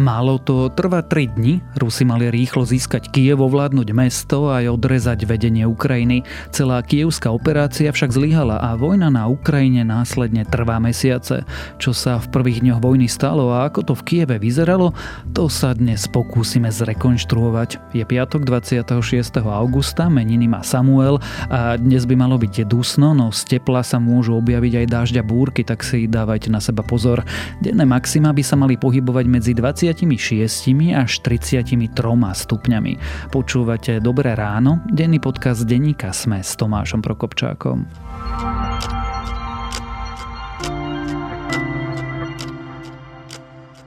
Malo to trvať 3 dni, Rusi mali rýchlo získať Kiev, ovládnuť mesto a aj odrezať vedenie Ukrajiny. Celá kievská operácia však zlyhala a vojna na Ukrajine následne trvá mesiace. Čo sa v prvých dňoch vojny stalo a ako to v Kieve vyzeralo, to sa dnes pokúsime zrekonštruovať. Je piatok 26. augusta, meniny má Samuel a dnes by malo byť dusno, no z tepla sa môžu objaviť aj dážďa búrky, tak si dávajte na seba pozor. Denné maxima by sa mali pohybovať medzi 20 26 až 33 stupňami. Počúvate Dobré ráno, denný podcast denníka Sme s Tomášom Prokopčákom.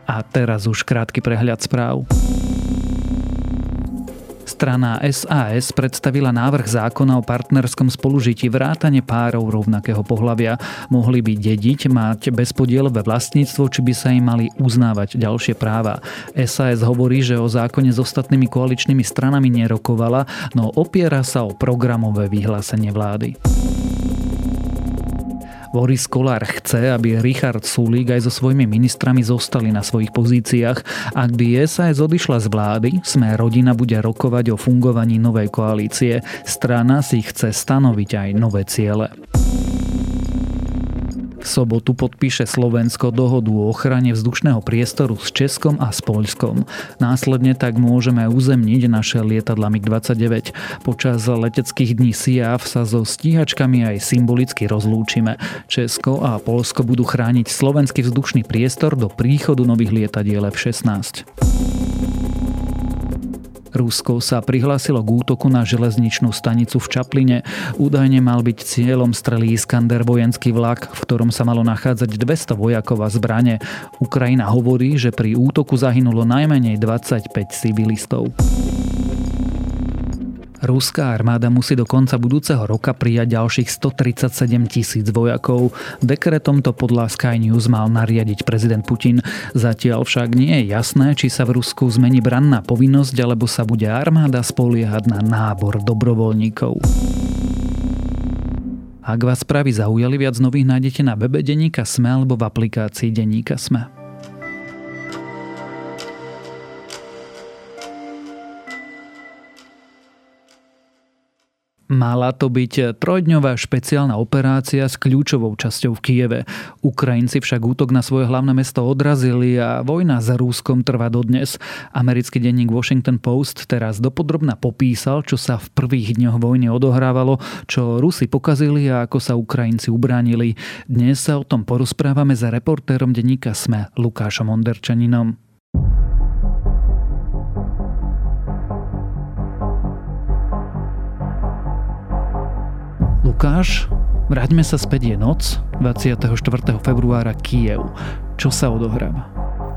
A teraz už krátky prehľad správ. Strana SAS predstavila návrh zákona o partnerskom spolužití vrátane párov rovnakého pohľavia. Mohli by dediť, mať bezpodielové vlastníctvo, či by sa im mali uznávať ďalšie práva. SAS hovorí, že o zákone s ostatnými koaličnými stranami nerokovala, no opiera sa o programové vyhlásenie vlády. Boris Kolár chce, aby Richard Sulík aj so svojimi ministrami zostali na svojich pozíciách. Ak by SAS odišla z vlády, sme rodina bude rokovať o fungovaní novej koalície. Strana si chce stanoviť aj nové ciele. Sobotu podpíše Slovensko dohodu o ochrane vzdušného priestoru s Českom a s Poľskom. Následne tak môžeme uzemniť naše lietadla MiG-29. Počas leteckých dní SIAF sa so stíhačkami aj symbolicky rozlúčime. Česko a Polsko budú chrániť slovenský vzdušný priestor do príchodu nových lietadiel F-16. Rusko sa prihlásilo k útoku na železničnú stanicu v Čapline. Údajne mal byť cieľom strelý Iskander vojenský vlak, v ktorom sa malo nachádzať 200 vojakov a zbrane. Ukrajina hovorí, že pri útoku zahynulo najmenej 25 civilistov. Ruská armáda musí do konca budúceho roka prijať ďalších 137 tisíc vojakov. Dekretom to podľa Sky News mal nariadiť prezident Putin. Zatiaľ však nie je jasné, či sa v Rusku zmení branná povinnosť, alebo sa bude armáda spoliehať na nábor dobrovoľníkov. Ak vás správy zaujali, viac nových nájdete na webe Deníka Sme alebo v aplikácii Deníka Sme. Mala to byť trojdňová špeciálna operácia s kľúčovou časťou v Kieve. Ukrajinci však útok na svoje hlavné mesto odrazili a vojna za Rúskom trvá dodnes. Americký denník Washington Post teraz dopodrobna popísal, čo sa v prvých dňoch vojny odohrávalo, čo Rusi pokazili a ako sa Ukrajinci ubránili. Dnes sa o tom porozprávame za reportérom denníka SME Lukášom Onderčaninom. Lukáš, vráťme sa späť, je noc, 24. februára Kiev. Čo sa odohráva?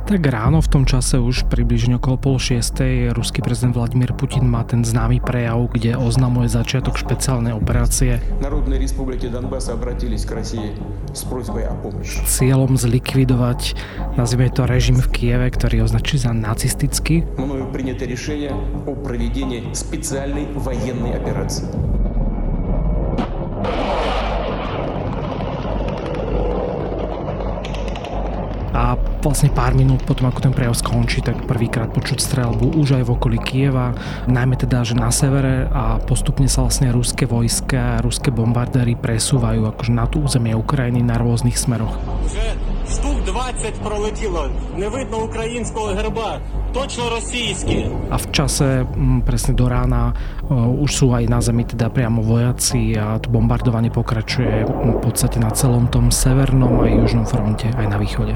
Tak ráno v tom čase už približne okolo pol šiestej ruský prezident Vladimír Putin má ten známy prejav, kde oznamuje začiatok špeciálnej operácie. Národnej republiky Donbass obratились k России s prozbой o pomoc. Cieľom zlikvidovať, nazvime to režim v Kieve, ktorý označí za nacistický. Мною принято решение о проведении специальной военной операции. A vlastne pár minút potom, ako ten prejav skončí, tak prvýkrát počuť strelbu už aj v okolí Kieva, najmä teda, že na severe a postupne sa vlastne ruské vojska, a ruské bombardéry presúvajú akože na tú územie Ukrajiny na rôznych smeroch. Že? 20 пролетіло, не видно українського герба, точно російські. A v čase m, presne do rána uh, už sú aj na zemi teda priamo vojaci a to bombardovanie pokračuje v podstate na celom tom severnom a južnom fronte, aj na východe.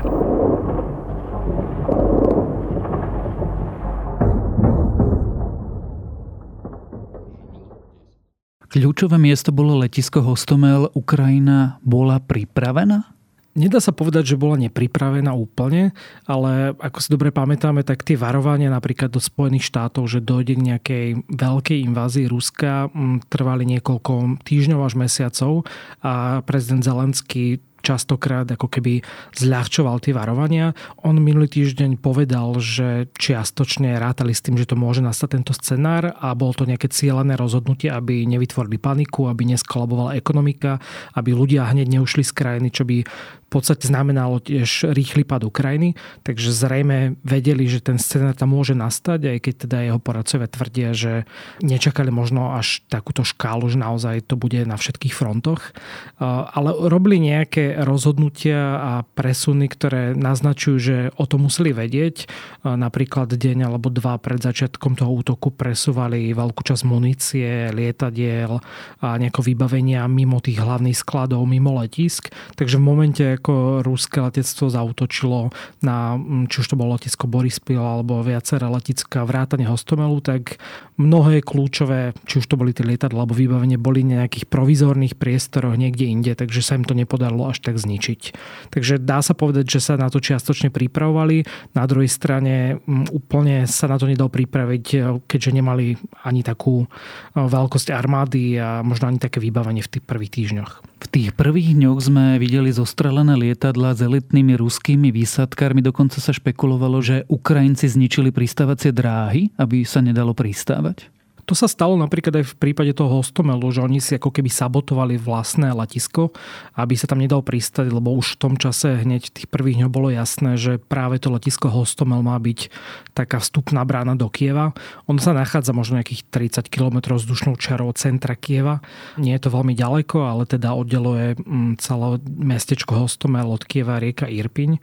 Kľúčové miesto bolo letisko Hostomel. Ukrajina bola pripravená? Nedá sa povedať, že bola nepripravená úplne, ale ako si dobre pamätáme, tak tie varovania napríklad do Spojených štátov, že dojde k nejakej veľkej invázii Ruska, mm, trvali niekoľko týždňov až mesiacov a prezident Zelenský častokrát ako keby zľahčoval tie varovania. On minulý týždeň povedal, že čiastočne rátali s tým, že to môže nastať tento scenár a bolo to nejaké cieľené rozhodnutie, aby nevytvorili paniku, aby neskolabovala ekonomika, aby ľudia hneď neušli z krajiny, čo by podstate znamenalo tiež rýchly pad Ukrajiny, takže zrejme vedeli, že ten scenár tam môže nastať, aj keď teda jeho poradcovia tvrdia, že nečakali možno až takúto škálu, že naozaj to bude na všetkých frontoch. Ale robili nejaké rozhodnutia a presuny, ktoré naznačujú, že o to museli vedieť. Napríklad deň alebo dva pred začiatkom toho útoku presúvali veľkú časť munície, lietadiel a nejako vybavenia mimo tých hlavných skladov, mimo letisk. Takže v momente, ako ruské letectvo zautočilo na, či už to bolo letisko Borispil alebo viaceré letická vrátane Hostomelu, tak mnohé kľúčové, či už to boli tie lietadla alebo vybavenie, boli v nejakých provizorných priestoroch niekde inde, takže sa im to nepodarilo až tak zničiť. Takže dá sa povedať, že sa na to čiastočne pripravovali. Na druhej strane úplne sa na to nedal pripraviť, keďže nemali ani takú veľkosť armády a možno ani také vybavenie v tých prvých týždňoch. V tých prvých dňoch sme videli zostrelené lietadla s elitnými ruskými výsadkármi. Dokonca sa špekulovalo, že Ukrajinci zničili pristávacie dráhy, aby sa nedalo pristávať. To sa stalo napríklad aj v prípade toho hostomelu, že oni si ako keby sabotovali vlastné letisko, aby sa tam nedal pristať, lebo už v tom čase hneď tých prvých dňov bolo jasné, že práve to letisko hostomel má byť taká vstupná brána do Kieva. On sa nachádza možno nejakých 30 km vzdušnou čarou centra Kieva. Nie je to veľmi ďaleko, ale teda oddeluje mm, celé mestečko Hostomel od Kieva rieka Irpiň.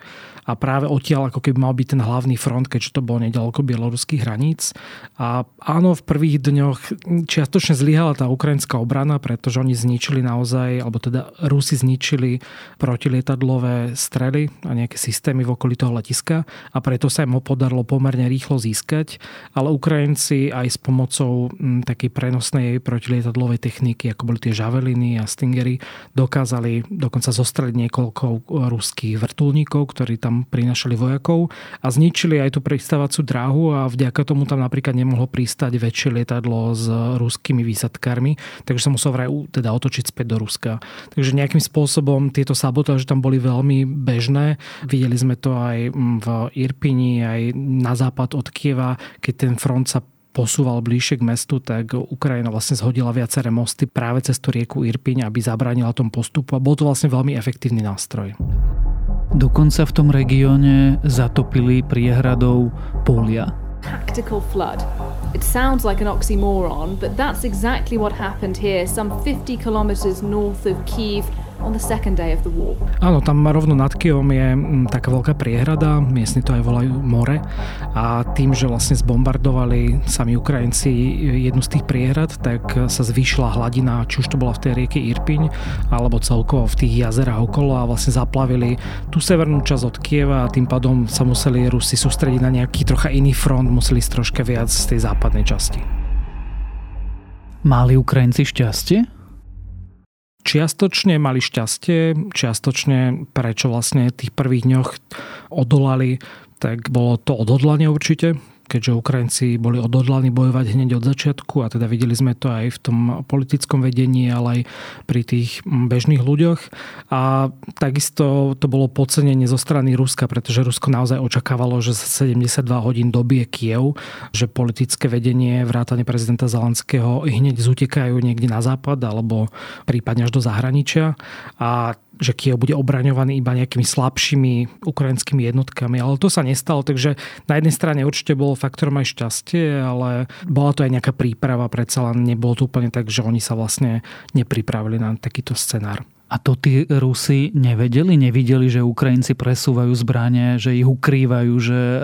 A práve odtiaľ ako keby mal byť ten hlavný front, keďže to bolo nedaleko bieloruských hraníc. A áno, v prvých dňoch čiastočne zlyhala tá ukrajinská obrana, pretože oni zničili naozaj, alebo teda Rusi zničili protilietadlové strely a nejaké systémy v okolí toho letiska a preto sa im ho podarilo pomerne rýchlo získať, ale Ukrajinci aj s pomocou takej prenosnej protilietadlovej techniky, ako boli tie žaveliny a stingery, dokázali dokonca zostreliť niekoľko ruských vrtulníkov, ktorí tam prinašali vojakov a zničili aj tú pristávaciu dráhu a vďaka tomu tam napríklad nemohlo pristať väčšie lietadlo lietadlo s ruskými výsadkármi, takže sa musel vraj teda otočiť späť do Ruska. Takže nejakým spôsobom tieto sabotáže tam boli veľmi bežné. Videli sme to aj v Irpini, aj na západ od Kieva, keď ten front sa posúval bližšie k mestu, tak Ukrajina vlastne zhodila viaceré mosty práve cez tú rieku Irpiň, aby zabránila tom postupu a bol to vlastne veľmi efektívny nástroj. Dokonca v tom regióne zatopili priehradou polia. Flood. It sounds like an oxymoron, but that's exactly what happened here, some 50 kilometers north of Kiev on the second day of the war. Áno, tam rovno nad Kievom je mm, taká veľká priehrada, miestni to aj volajú more a tým, že vlastne zbombardovali sami Ukrajinci jednu z tých priehrad, tak sa zvýšila hladina, či už to bola v tej rieke Irpiň, alebo celkovo v tých jazerách okolo a vlastne zaplavili tú severnú časť od Kieva a tým pádom sa museli Rusi sústrediť na nejaký trocha iný front, museli ísť troška viac z tej západnej časti. Mali Ukrajinci šťastie? Čiastočne mali šťastie, čiastočne prečo vlastne tých prvých dňoch odolali, tak bolo to odhodlanie určite, keďže Ukrajinci boli odhodlaní bojovať hneď od začiatku a teda videli sme to aj v tom politickom vedení, ale aj pri tých bežných ľuďoch. A takisto to bolo podcenenie zo strany Ruska, pretože Rusko naozaj očakávalo, že za 72 hodín dobie Kiev, že politické vedenie vrátane prezidenta Zelenského hneď zutekajú niekde na západ alebo prípadne až do zahraničia. A že Kiev bude obraňovaný iba nejakými slabšími ukrajinskými jednotkami, ale to sa nestalo, takže na jednej strane určite bolo faktorom aj šťastie, ale bola to aj nejaká príprava, predsa len nebolo to úplne tak, že oni sa vlastne nepripravili na takýto scenár. A to tí Rusi nevedeli, nevideli, že Ukrajinci presúvajú zbranie, že ich ukrývajú, že e,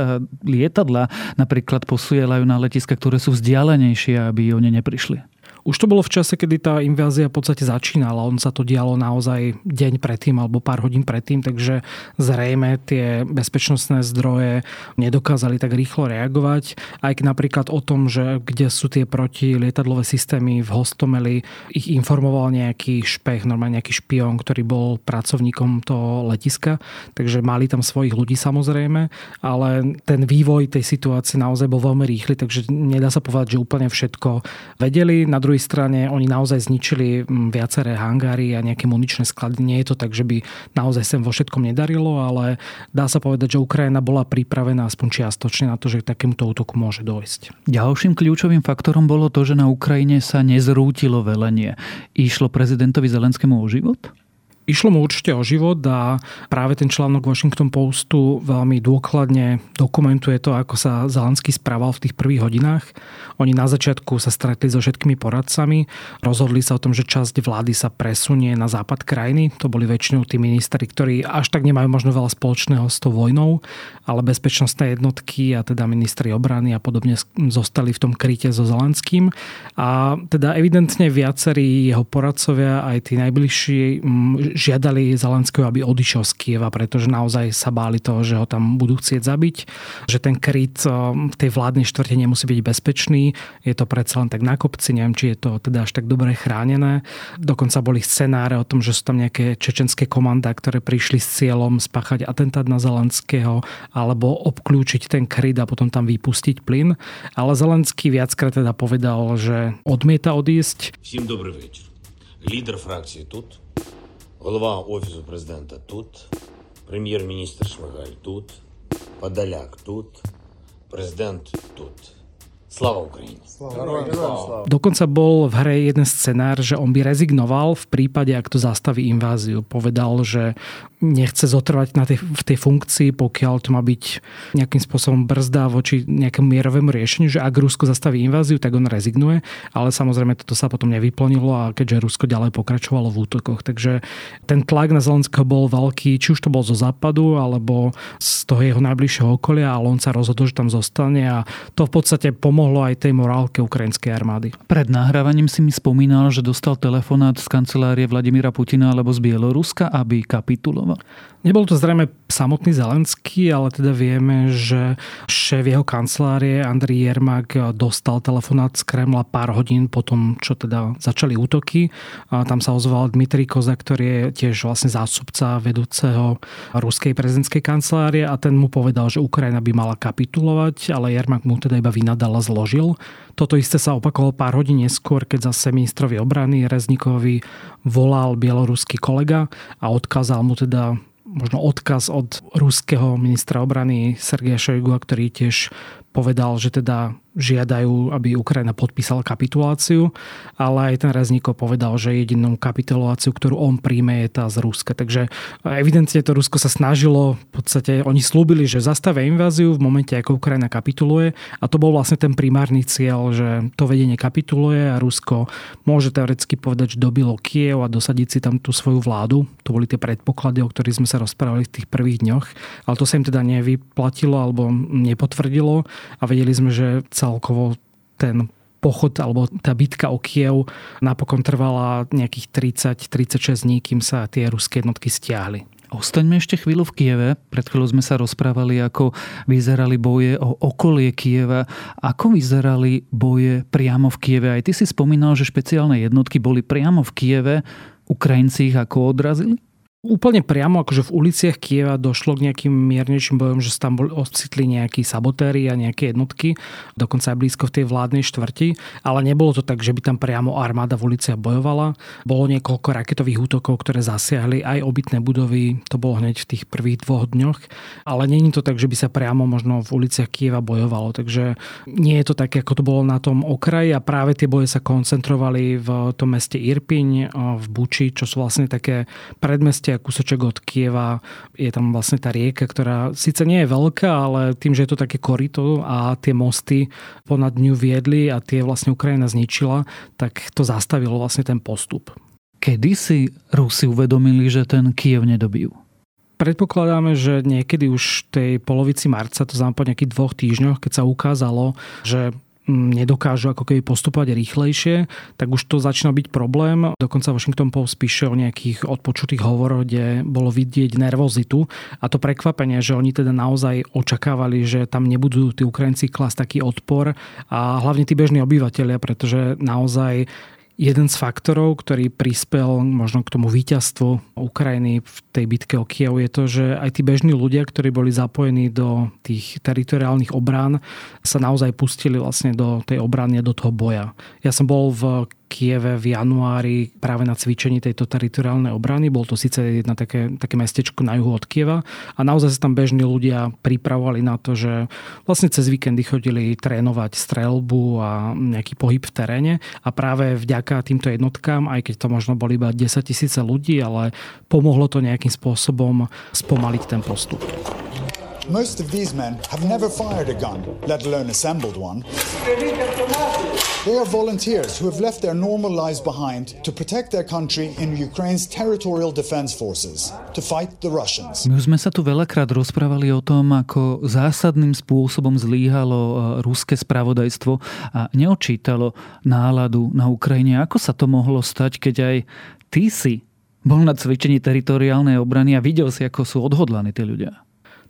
lietadla napríklad posielajú na letiska, ktoré sú vzdialenejšie, aby oni neprišli. Už to bolo v čase, kedy tá invázia v podstate začínala. On sa to dialo naozaj deň predtým alebo pár hodín predtým, takže zrejme tie bezpečnostné zdroje nedokázali tak rýchlo reagovať. Aj napríklad o tom, že kde sú tie protilietadlové systémy v Hostomeli, ich informoval nejaký špech, normálne nejaký špión, ktorý bol pracovníkom toho letiska, takže mali tam svojich ľudí samozrejme, ale ten vývoj tej situácie naozaj bol veľmi rýchly, takže nedá sa povedať, že úplne všetko vedeli. Na druhej druhej strane oni naozaj zničili mm, viaceré hangári a nejaké muničné sklady. Nie je to tak, že by naozaj sem vo všetkom nedarilo, ale dá sa povedať, že Ukrajina bola pripravená aspoň čiastočne na to, že k takémuto útoku môže dojsť. Ďalším kľúčovým faktorom bolo to, že na Ukrajine sa nezrútilo velenie. Išlo prezidentovi Zelenskému o život? Išlo mu určite o život a práve ten článok Washington Postu veľmi dôkladne dokumentuje to, ako sa Zelenský správal v tých prvých hodinách. Oni na začiatku sa stretli so všetkými poradcami, rozhodli sa o tom, že časť vlády sa presunie na západ krajiny. To boli väčšinou tí ministri, ktorí až tak nemajú možno veľa spoločného s tou vojnou, ale bezpečnostné jednotky a teda ministri obrany a podobne zostali v tom kryte so Zelenským. A teda evidentne viacerí jeho poradcovia, aj tí najbližší, žiadali Zelenského, aby odišiel z Kieva, pretože naozaj sa báli toho, že ho tam budú chcieť zabiť, že ten kryt eh, v tej vládnej štvrte nemusí byť bezpečný, je to predsa len tak na kopci, neviem, či je to teda až tak dobre chránené. Dokonca boli scenáre o tom, že sú tam nejaké čečenské komanda, ktoré prišli s cieľom spáchať atentát na Zelenského alebo obklúčiť ten kryt a potom tam vypustiť plyn. Ale Zelenský viackrát teda povedal, že odmieta odísť. Всім добрий вечір. Лідер фракції тут, голова Офісу президента тут, прем'єр-міністр Шмигаль тут, Подоляк тут, президент тут. Слава Україні! Dokonca bol v hre jeden scenár, že on by rezignoval v prípade, ak to zastaví inváziu. Povedal, že nechce zotrvať na tej, v tej funkcii, pokiaľ to má byť nejakým spôsobom brzda voči nejakému mierovému riešeniu, že ak Rusko zastaví inváziu, tak on rezignuje, ale samozrejme toto sa potom nevyplnilo a keďže Rusko ďalej pokračovalo v útokoch. Takže ten tlak na Zelenského bol veľký, či už to bol zo západu, alebo z toho jeho najbližšieho okolia, ale on sa rozhodol, že tam zostane a to v podstate pomohlo aj tej morálke ukrajinskej armády. Pred nahrávaním si mi spomínal, že dostal telefonát z kancelárie Vladimíra Putina alebo z Bieloruska, aby kapituloval. Nebol to zrejme samotný Zelenský, ale teda vieme, že šéf jeho kancelárie Andrej Jermak dostal telefonát z Kremla pár hodín po tom, čo teda začali útoky. A tam sa ozval Dmitrij Koza, ktorý je tiež vlastne zástupca vedúceho ruskej prezidentskej kancelárie a ten mu povedal, že Ukrajina by mala kapitulovať, ale Jermak mu teda iba vynadal a zložil. Toto isté sa opakovalo pár hodín neskôr, keď zase ministrovi obrany Reznikovi volal bieloruský kolega a odkázal mu teda možno odkaz od ruského ministra obrany Sergeja Šojgu, ktorý tiež povedal, že teda žiadajú, aby Ukrajina podpísala kapituláciu, ale aj ten Rezníko povedal, že jedinú kapituláciu, ktorú on príjme, je tá z Ruska. Takže evidentne to Rusko sa snažilo, v podstate oni slúbili, že zastavia inváziu v momente, ako Ukrajina kapituluje a to bol vlastne ten primárny cieľ, že to vedenie kapituluje a Rusko môže teoreticky povedať, že dobilo Kiev a dosadiť si tam tú svoju vládu. To boli tie predpoklady, o ktorých sme sa rozprávali v tých prvých dňoch, ale to sa im teda nevyplatilo alebo nepotvrdilo a vedeli sme, že celkovo ten pochod alebo tá bitka o Kiev napokon trvala nejakých 30-36 dní, kým sa tie ruské jednotky stiahli. Ostaňme ešte chvíľu v Kieve. Pred chvíľou sme sa rozprávali, ako vyzerali boje o okolie Kieva. Ako vyzerali boje priamo v Kieve? Aj ty si spomínal, že špeciálne jednotky boli priamo v Kieve. Ukrajinci ich ako odrazili? Úplne priamo, akože v uliciach Kieva došlo k nejakým miernejším bojom, že sa tam boli ocitli nejakí sabotéri a nejaké jednotky, dokonca aj blízko v tej vládnej štvrti, ale nebolo to tak, že by tam priamo armáda v uliciach bojovala. Bolo niekoľko raketových útokov, ktoré zasiahli aj obytné budovy, to bolo hneď v tých prvých dvoch dňoch, ale není to tak, že by sa priamo možno v uliciach Kieva bojovalo, takže nie je to tak, ako to bolo na tom okraji. A práve tie boje sa koncentrovali v tom meste Irpiň, v Buči, čo sú vlastne také predmestia a kúsoček od Kieva je tam vlastne tá rieka, ktorá síce nie je veľká, ale tým, že je to také korito a tie mosty ponad ňu viedli a tie vlastne Ukrajina zničila, tak to zastavilo vlastne ten postup. Kedy si Rusi uvedomili, že ten Kiev nedobijú? Predpokladáme, že niekedy už v tej polovici marca, to znamená po nejakých dvoch týždňoch, keď sa ukázalo, že nedokážu ako keby postupovať rýchlejšie, tak už to začína byť problém. Dokonca Washington Post píše o nejakých odpočutých hovoroch, kde bolo vidieť nervozitu a to prekvapenie, že oni teda naozaj očakávali, že tam nebudú tí Ukrajinci klas taký odpor a hlavne tí bežní obyvateľia, pretože naozaj Jeden z faktorov, ktorý prispel možno k tomu víťazstvu Ukrajiny v tej bitke o Kiev je to, že aj tí bežní ľudia, ktorí boli zapojení do tých teritoriálnych obrán, sa naozaj pustili vlastne do tej obrany do toho boja. Ja som bol v Kieve v januári práve na cvičení tejto teritoriálnej obrany. Bol to síce jedna také, také mestečko na juhu od Kieva a naozaj sa tam bežní ľudia pripravovali na to, že vlastne cez víkendy chodili trénovať strelbu a nejaký pohyb v teréne a práve vďaka týmto jednotkám, aj keď to možno boli iba 10 tisíce ľudí, ale pomohlo to nejakým spôsobom spomaliť ten postup. Most of these men have never fired a gun, let alone assembled one. They are volunteers who have left their normal lives behind to protect their country in Ukraine's territorial defense forces, to fight the Russians. My sme sa tu veľakrát rozprávali o tom, ako zásadným spôsobom zlíhalo e, ruské spravodajstvo a neočítalo náladu na Ukrajine. Ako sa to mohlo stať, keď aj ty si bol na cvičení teritoriálnej obrany a videl si, ako sú odhodlaní tí ľudia?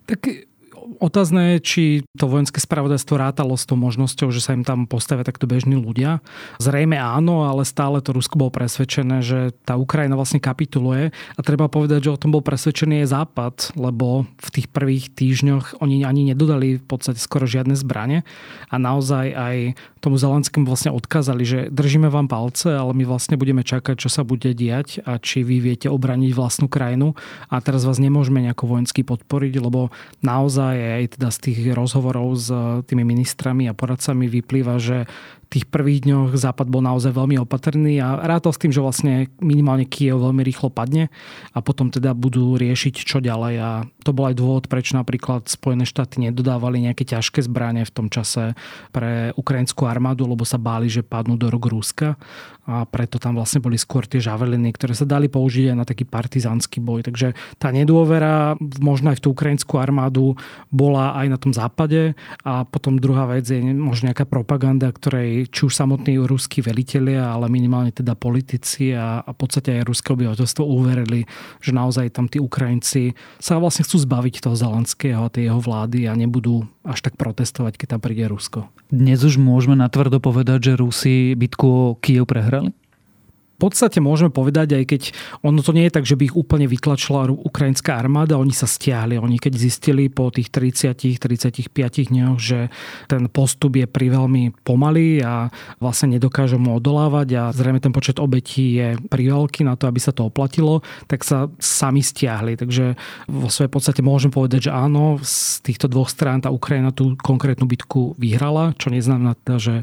Tak Otázne je, či to vojenské spravodajstvo rátalo s tou možnosťou, že sa im tam postavia takto bežní ľudia. Zrejme áno, ale stále to Rusko bolo presvedčené, že tá Ukrajina vlastne kapituluje. A treba povedať, že o tom bol presvedčený aj Západ, lebo v tých prvých týždňoch oni ani nedodali v podstate skoro žiadne zbranie a naozaj aj tomu Zelenskému vlastne odkázali, že držíme vám palce, ale my vlastne budeme čakať, čo sa bude diať a či vy viete obraniť vlastnú krajinu. A teraz vás nemôžeme nejako vojensky podporiť, lebo naozaj aj teda z tých rozhovorov s tými ministrami a poradcami vyplýva, že tých prvých dňoch Západ bol naozaj veľmi opatrný a rátal s tým, že vlastne minimálne Kiev veľmi rýchlo padne a potom teda budú riešiť čo ďalej. A to bol aj dôvod, prečo napríklad Spojené štáty nedodávali nejaké ťažké zbranie v tom čase pre ukrajinskú armádu, lebo sa báli, že padnú do rok Ruska. A preto tam vlastne boli skôr tie žaveliny, ktoré sa dali použiť aj na taký partizánsky boj. Takže tá nedôvera možno aj v tú ukrajinskú armádu bola aj na tom západe. A potom druhá vec je možno nejaká propaganda, ktorej či už samotní ruskí velitelia, ale minimálne teda politici a, a v podstate aj ruské obyvateľstvo uverili, že naozaj tam tí Ukrajinci sa vlastne chcú zbaviť toho Zelenského a tej jeho vlády a nebudú až tak protestovať, keď tam príde Rusko. Dnes už môžeme natvrdo povedať, že Rusi bitku o Kiev prehrali? Podstate môžeme povedať, aj keď ono to nie je tak, že by ich úplne vytlačila ukrajinská armáda, oni sa stiahli. Oni keď zistili po tých 30-35 dňoch, že ten postup je pri veľmi pomalý a vlastne nedokážu mu odolávať a zrejme ten počet obetí je pri veľký na to, aby sa to oplatilo, tak sa sami stiahli. Takže vo svojej podstate môžem povedať, že áno, z týchto dvoch strán tá Ukrajina tú konkrétnu bitku vyhrala, čo neznamená teda, že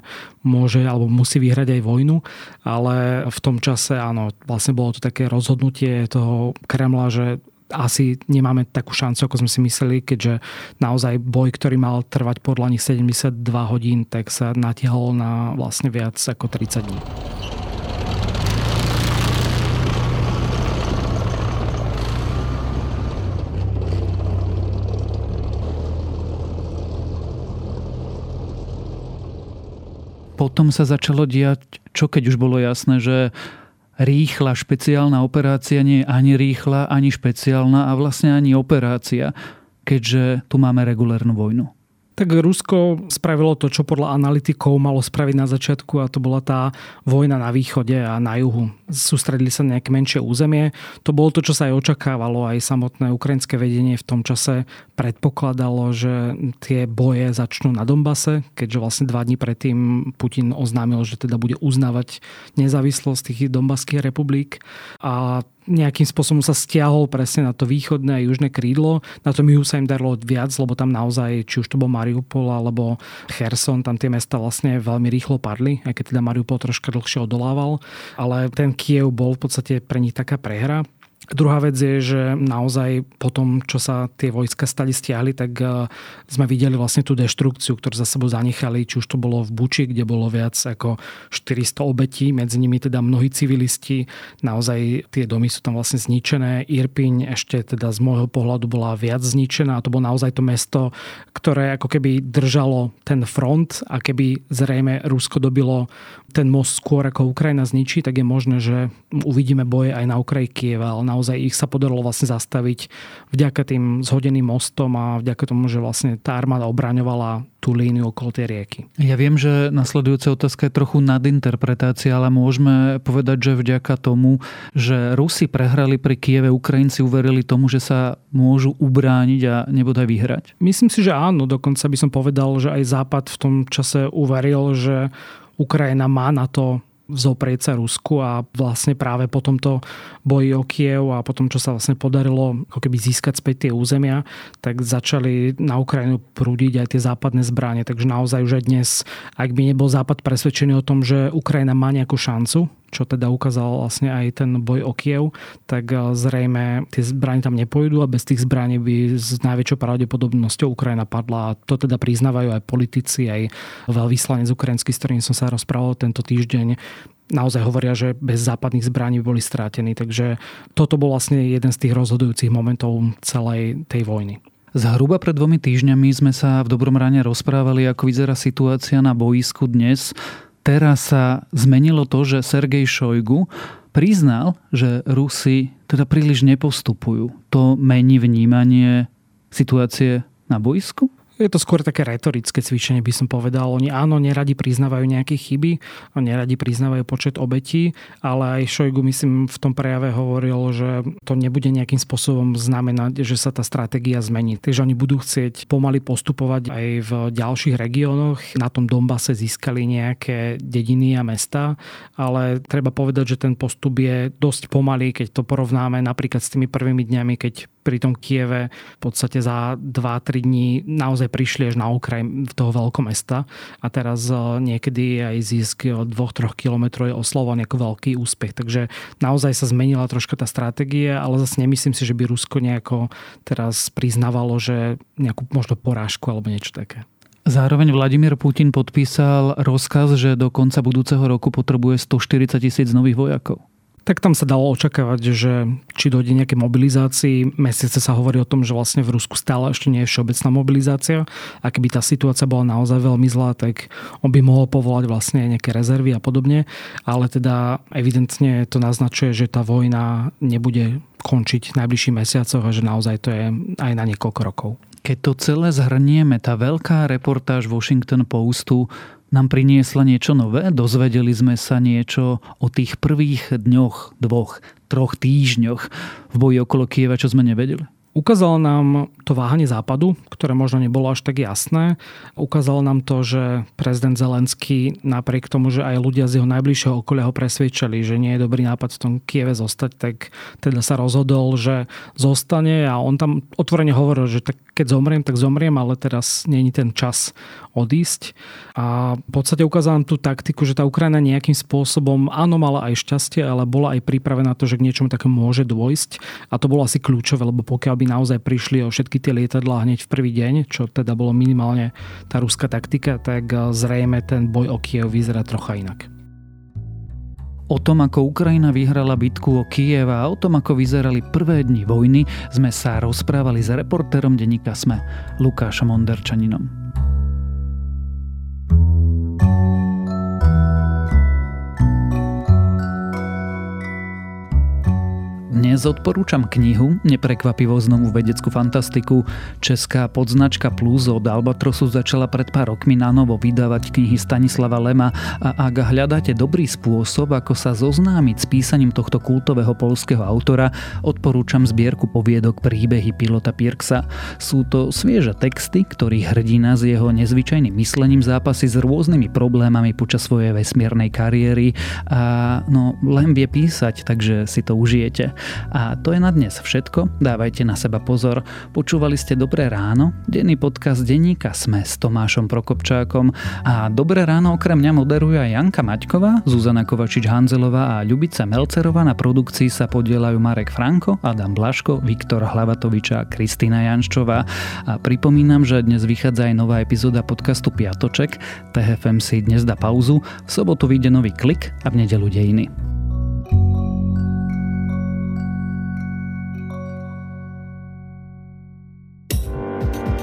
môže alebo musí vyhrať aj vojnu, ale v tom čase áno, vlastne bolo to také rozhodnutie toho Kremla, že asi nemáme takú šancu, ako sme si mysleli, keďže naozaj boj, ktorý mal trvať podľa nich 72 hodín, tak sa natiahol na vlastne viac ako 30 dní. potom sa začalo diať, čo keď už bolo jasné, že rýchla špeciálna operácia nie je ani rýchla, ani špeciálna a vlastne ani operácia, keďže tu máme regulárnu vojnu. Tak Rusko spravilo to, čo podľa analytikov malo spraviť na začiatku a to bola tá vojna na východe a na juhu. Sústredili sa nejaké menšie územie. To bolo to, čo sa aj očakávalo. Aj samotné ukrajinské vedenie v tom čase predpokladalo, že tie boje začnú na Dombase, keďže vlastne dva dní predtým Putin oznámil, že teda bude uznávať nezávislosť tých Dombaských republik. A nejakým spôsobom sa stiahol presne na to východné a južné krídlo. Na tom juhu sa im darilo viac, lebo tam naozaj, či už to bol Mariupol alebo Kherson, tam tie mesta vlastne veľmi rýchlo padli, aj keď teda Mariupol troška dlhšie odolával. Ale ten Kiev bol v podstate pre nich taká prehra. Druhá vec je, že naozaj po tom, čo sa tie vojska stali stiahli, tak e, sme videli vlastne tú deštrukciu, ktorú za sebou zanechali, či už to bolo v Buči, kde bolo viac ako 400 obetí, medzi nimi teda mnohí civilisti. Naozaj tie domy sú tam vlastne zničené. Irpiň ešte teda z môjho pohľadu bola viac zničená a to bolo naozaj to mesto, ktoré ako keby držalo ten front a keby zrejme Rusko dobilo ten most skôr ako Ukrajina zničí, tak je možné, že uvidíme boje aj na Ukraji Kieva, ale naozaj ich sa podarilo vlastne zastaviť vďaka tým zhodeným mostom a vďaka tomu, že vlastne tá armáda obraňovala tú líniu okolo tej rieky. Ja viem, že nasledujúca otázka je trochu nadinterpretácia, ale môžeme povedať, že vďaka tomu, že Rusi prehrali pri Kieve, Ukrajinci uverili tomu, že sa môžu ubrániť a nebodaj vyhrať? Myslím si, že áno. Dokonca by som povedal, že aj Západ v tom čase uveril, že Ukrajina má na to zoprieť sa Rusku a vlastne práve po tomto boji o Kiev a potom, čo sa vlastne podarilo ako keby získať späť tie územia, tak začali na Ukrajinu prúdiť aj tie západné zbranie. Takže naozaj už aj dnes, ak by nebol Západ presvedčený o tom, že Ukrajina má nejakú šancu, čo teda ukázal vlastne aj ten boj o Kiev, tak eh, zrejme tie zbranie tam nepôjdu a bez tých zbraní by s najväčšou pravdepodobnosťou Ukrajina padla. A to teda priznávajú aj politici, aj veľvyslanec ukrajinský, s ktorým som sa rozprával tento týždeň naozaj hovoria, že bez západných zbraní by boli strátení. Takže toto bol vlastne jeden z tých rozhodujúcich momentov celej tej vojny. Zhruba pred dvomi týždňami sme sa v Dobrom ráne rozprávali, ako vyzerá situácia na boisku dnes teraz sa zmenilo to, že Sergej Šojgu priznal, že Rusi teda príliš nepostupujú. To mení vnímanie situácie na boisku? Je to skôr také retorické cvičenie, by som povedal. Oni áno, neradi priznávajú nejaké chyby, neradi priznávajú počet obetí, ale aj Šojgu, myslím, v tom prejave hovoril, že to nebude nejakým spôsobom znamenať, že sa tá stratégia zmení. Takže oni budú chcieť pomaly postupovať aj v ďalších regiónoch. Na tom Dombase získali nejaké dediny a mesta, ale treba povedať, že ten postup je dosť pomalý, keď to porovnáme napríklad s tými prvými dňami, keď pri tom Kieve v podstate za 2-3 dní naozaj prišli až na okraj toho veľkomesta a teraz e, niekedy aj zisk 2-3 kilometrov je oslovaný ako veľký úspech. Takže naozaj sa zmenila troška tá stratégia, ale zase nemyslím si, že by Rusko nejako teraz priznávalo, že nejakú možno porážku alebo niečo také. Zároveň Vladimír Putin podpísal rozkaz, že do konca budúceho roku potrebuje 140 tisíc nových vojakov tak tam sa dalo očakávať, že či dojde nejaké mobilizácii. Mesiace sa hovorí o tom, že vlastne v Rusku stále ešte nie je všeobecná mobilizácia. A keby tá situácia bola naozaj veľmi zlá, tak on by mohol povolať vlastne nejaké rezervy a podobne. Ale teda evidentne to naznačuje, že tá vojna nebude končiť v najbližších mesiacoch a že naozaj to je aj na niekoľko rokov. Keď to celé zhrnieme, tá veľká reportáž Washington Postu nám priniesla niečo nové? Dozvedeli sme sa niečo o tých prvých dňoch, dvoch, troch týždňoch v boji okolo Kieva, čo sme nevedeli? Ukázalo nám to váhanie západu, ktoré možno nebolo až tak jasné. Ukázalo nám to, že prezident Zelenský napriek tomu, že aj ľudia z jeho najbližšieho okolia ho presvedčali, že nie je dobrý nápad v tom Kieve zostať, tak teda sa rozhodol, že zostane a on tam otvorene hovoril, že tak keď zomriem, tak zomriem, ale teraz není ten čas odísť. A v podstate ukázal nám tú taktiku, že tá Ukrajina nejakým spôsobom, áno, mala aj šťastie, ale bola aj pripravená na to, že k niečomu takému môže dôjsť. A to bolo asi kľúčové, lebo pokiaľ by naozaj prišli o všetky tie lietadlá hneď v prvý deň, čo teda bolo minimálne tá ruská taktika, tak eh, zrejme ten boj o Kiev vyzerá trocha inak. O tom, ako Ukrajina vyhrala bitku o Kiev a o tom, ako vyzerali prvé dni vojny, sme sa rozprávali s reportérom denníka SME, Lukášom Onderčaninom. Dnes odporúčam knihu, neprekvapivo znovu vedeckú fantastiku. Česká podznačka Plus od Albatrosu začala pred pár rokmi na novo vydávať knihy Stanislava Lema a ak hľadáte dobrý spôsob, ako sa zoznámiť s písaním tohto kultového polského autora, odporúčam zbierku poviedok príbehy pilota Pirksa. Sú to svieže texty, ktorých hrdina s jeho nezvyčajným myslením zápasy s rôznymi problémami počas svojej vesmiernej kariéry a no len vie písať, takže si to užijete. A to je na dnes všetko. Dávajte na seba pozor. Počúvali ste Dobré ráno, denný podcast denníka Sme s Tomášom Prokopčákom. A Dobré ráno okrem mňa moderuje aj Janka Maťková, Zuzana Kovačič-Hanzelová a Ľubica Melcerová. Na produkcii sa podielajú Marek Franko, Adam Blaško, Viktor Hlavatovič a Kristýna Janščová. A pripomínam, že dnes vychádza aj nová epizóda podcastu Piatoček. TFM si dnes dá pauzu, v sobotu vyjde nový klik a v nedelu dejiny.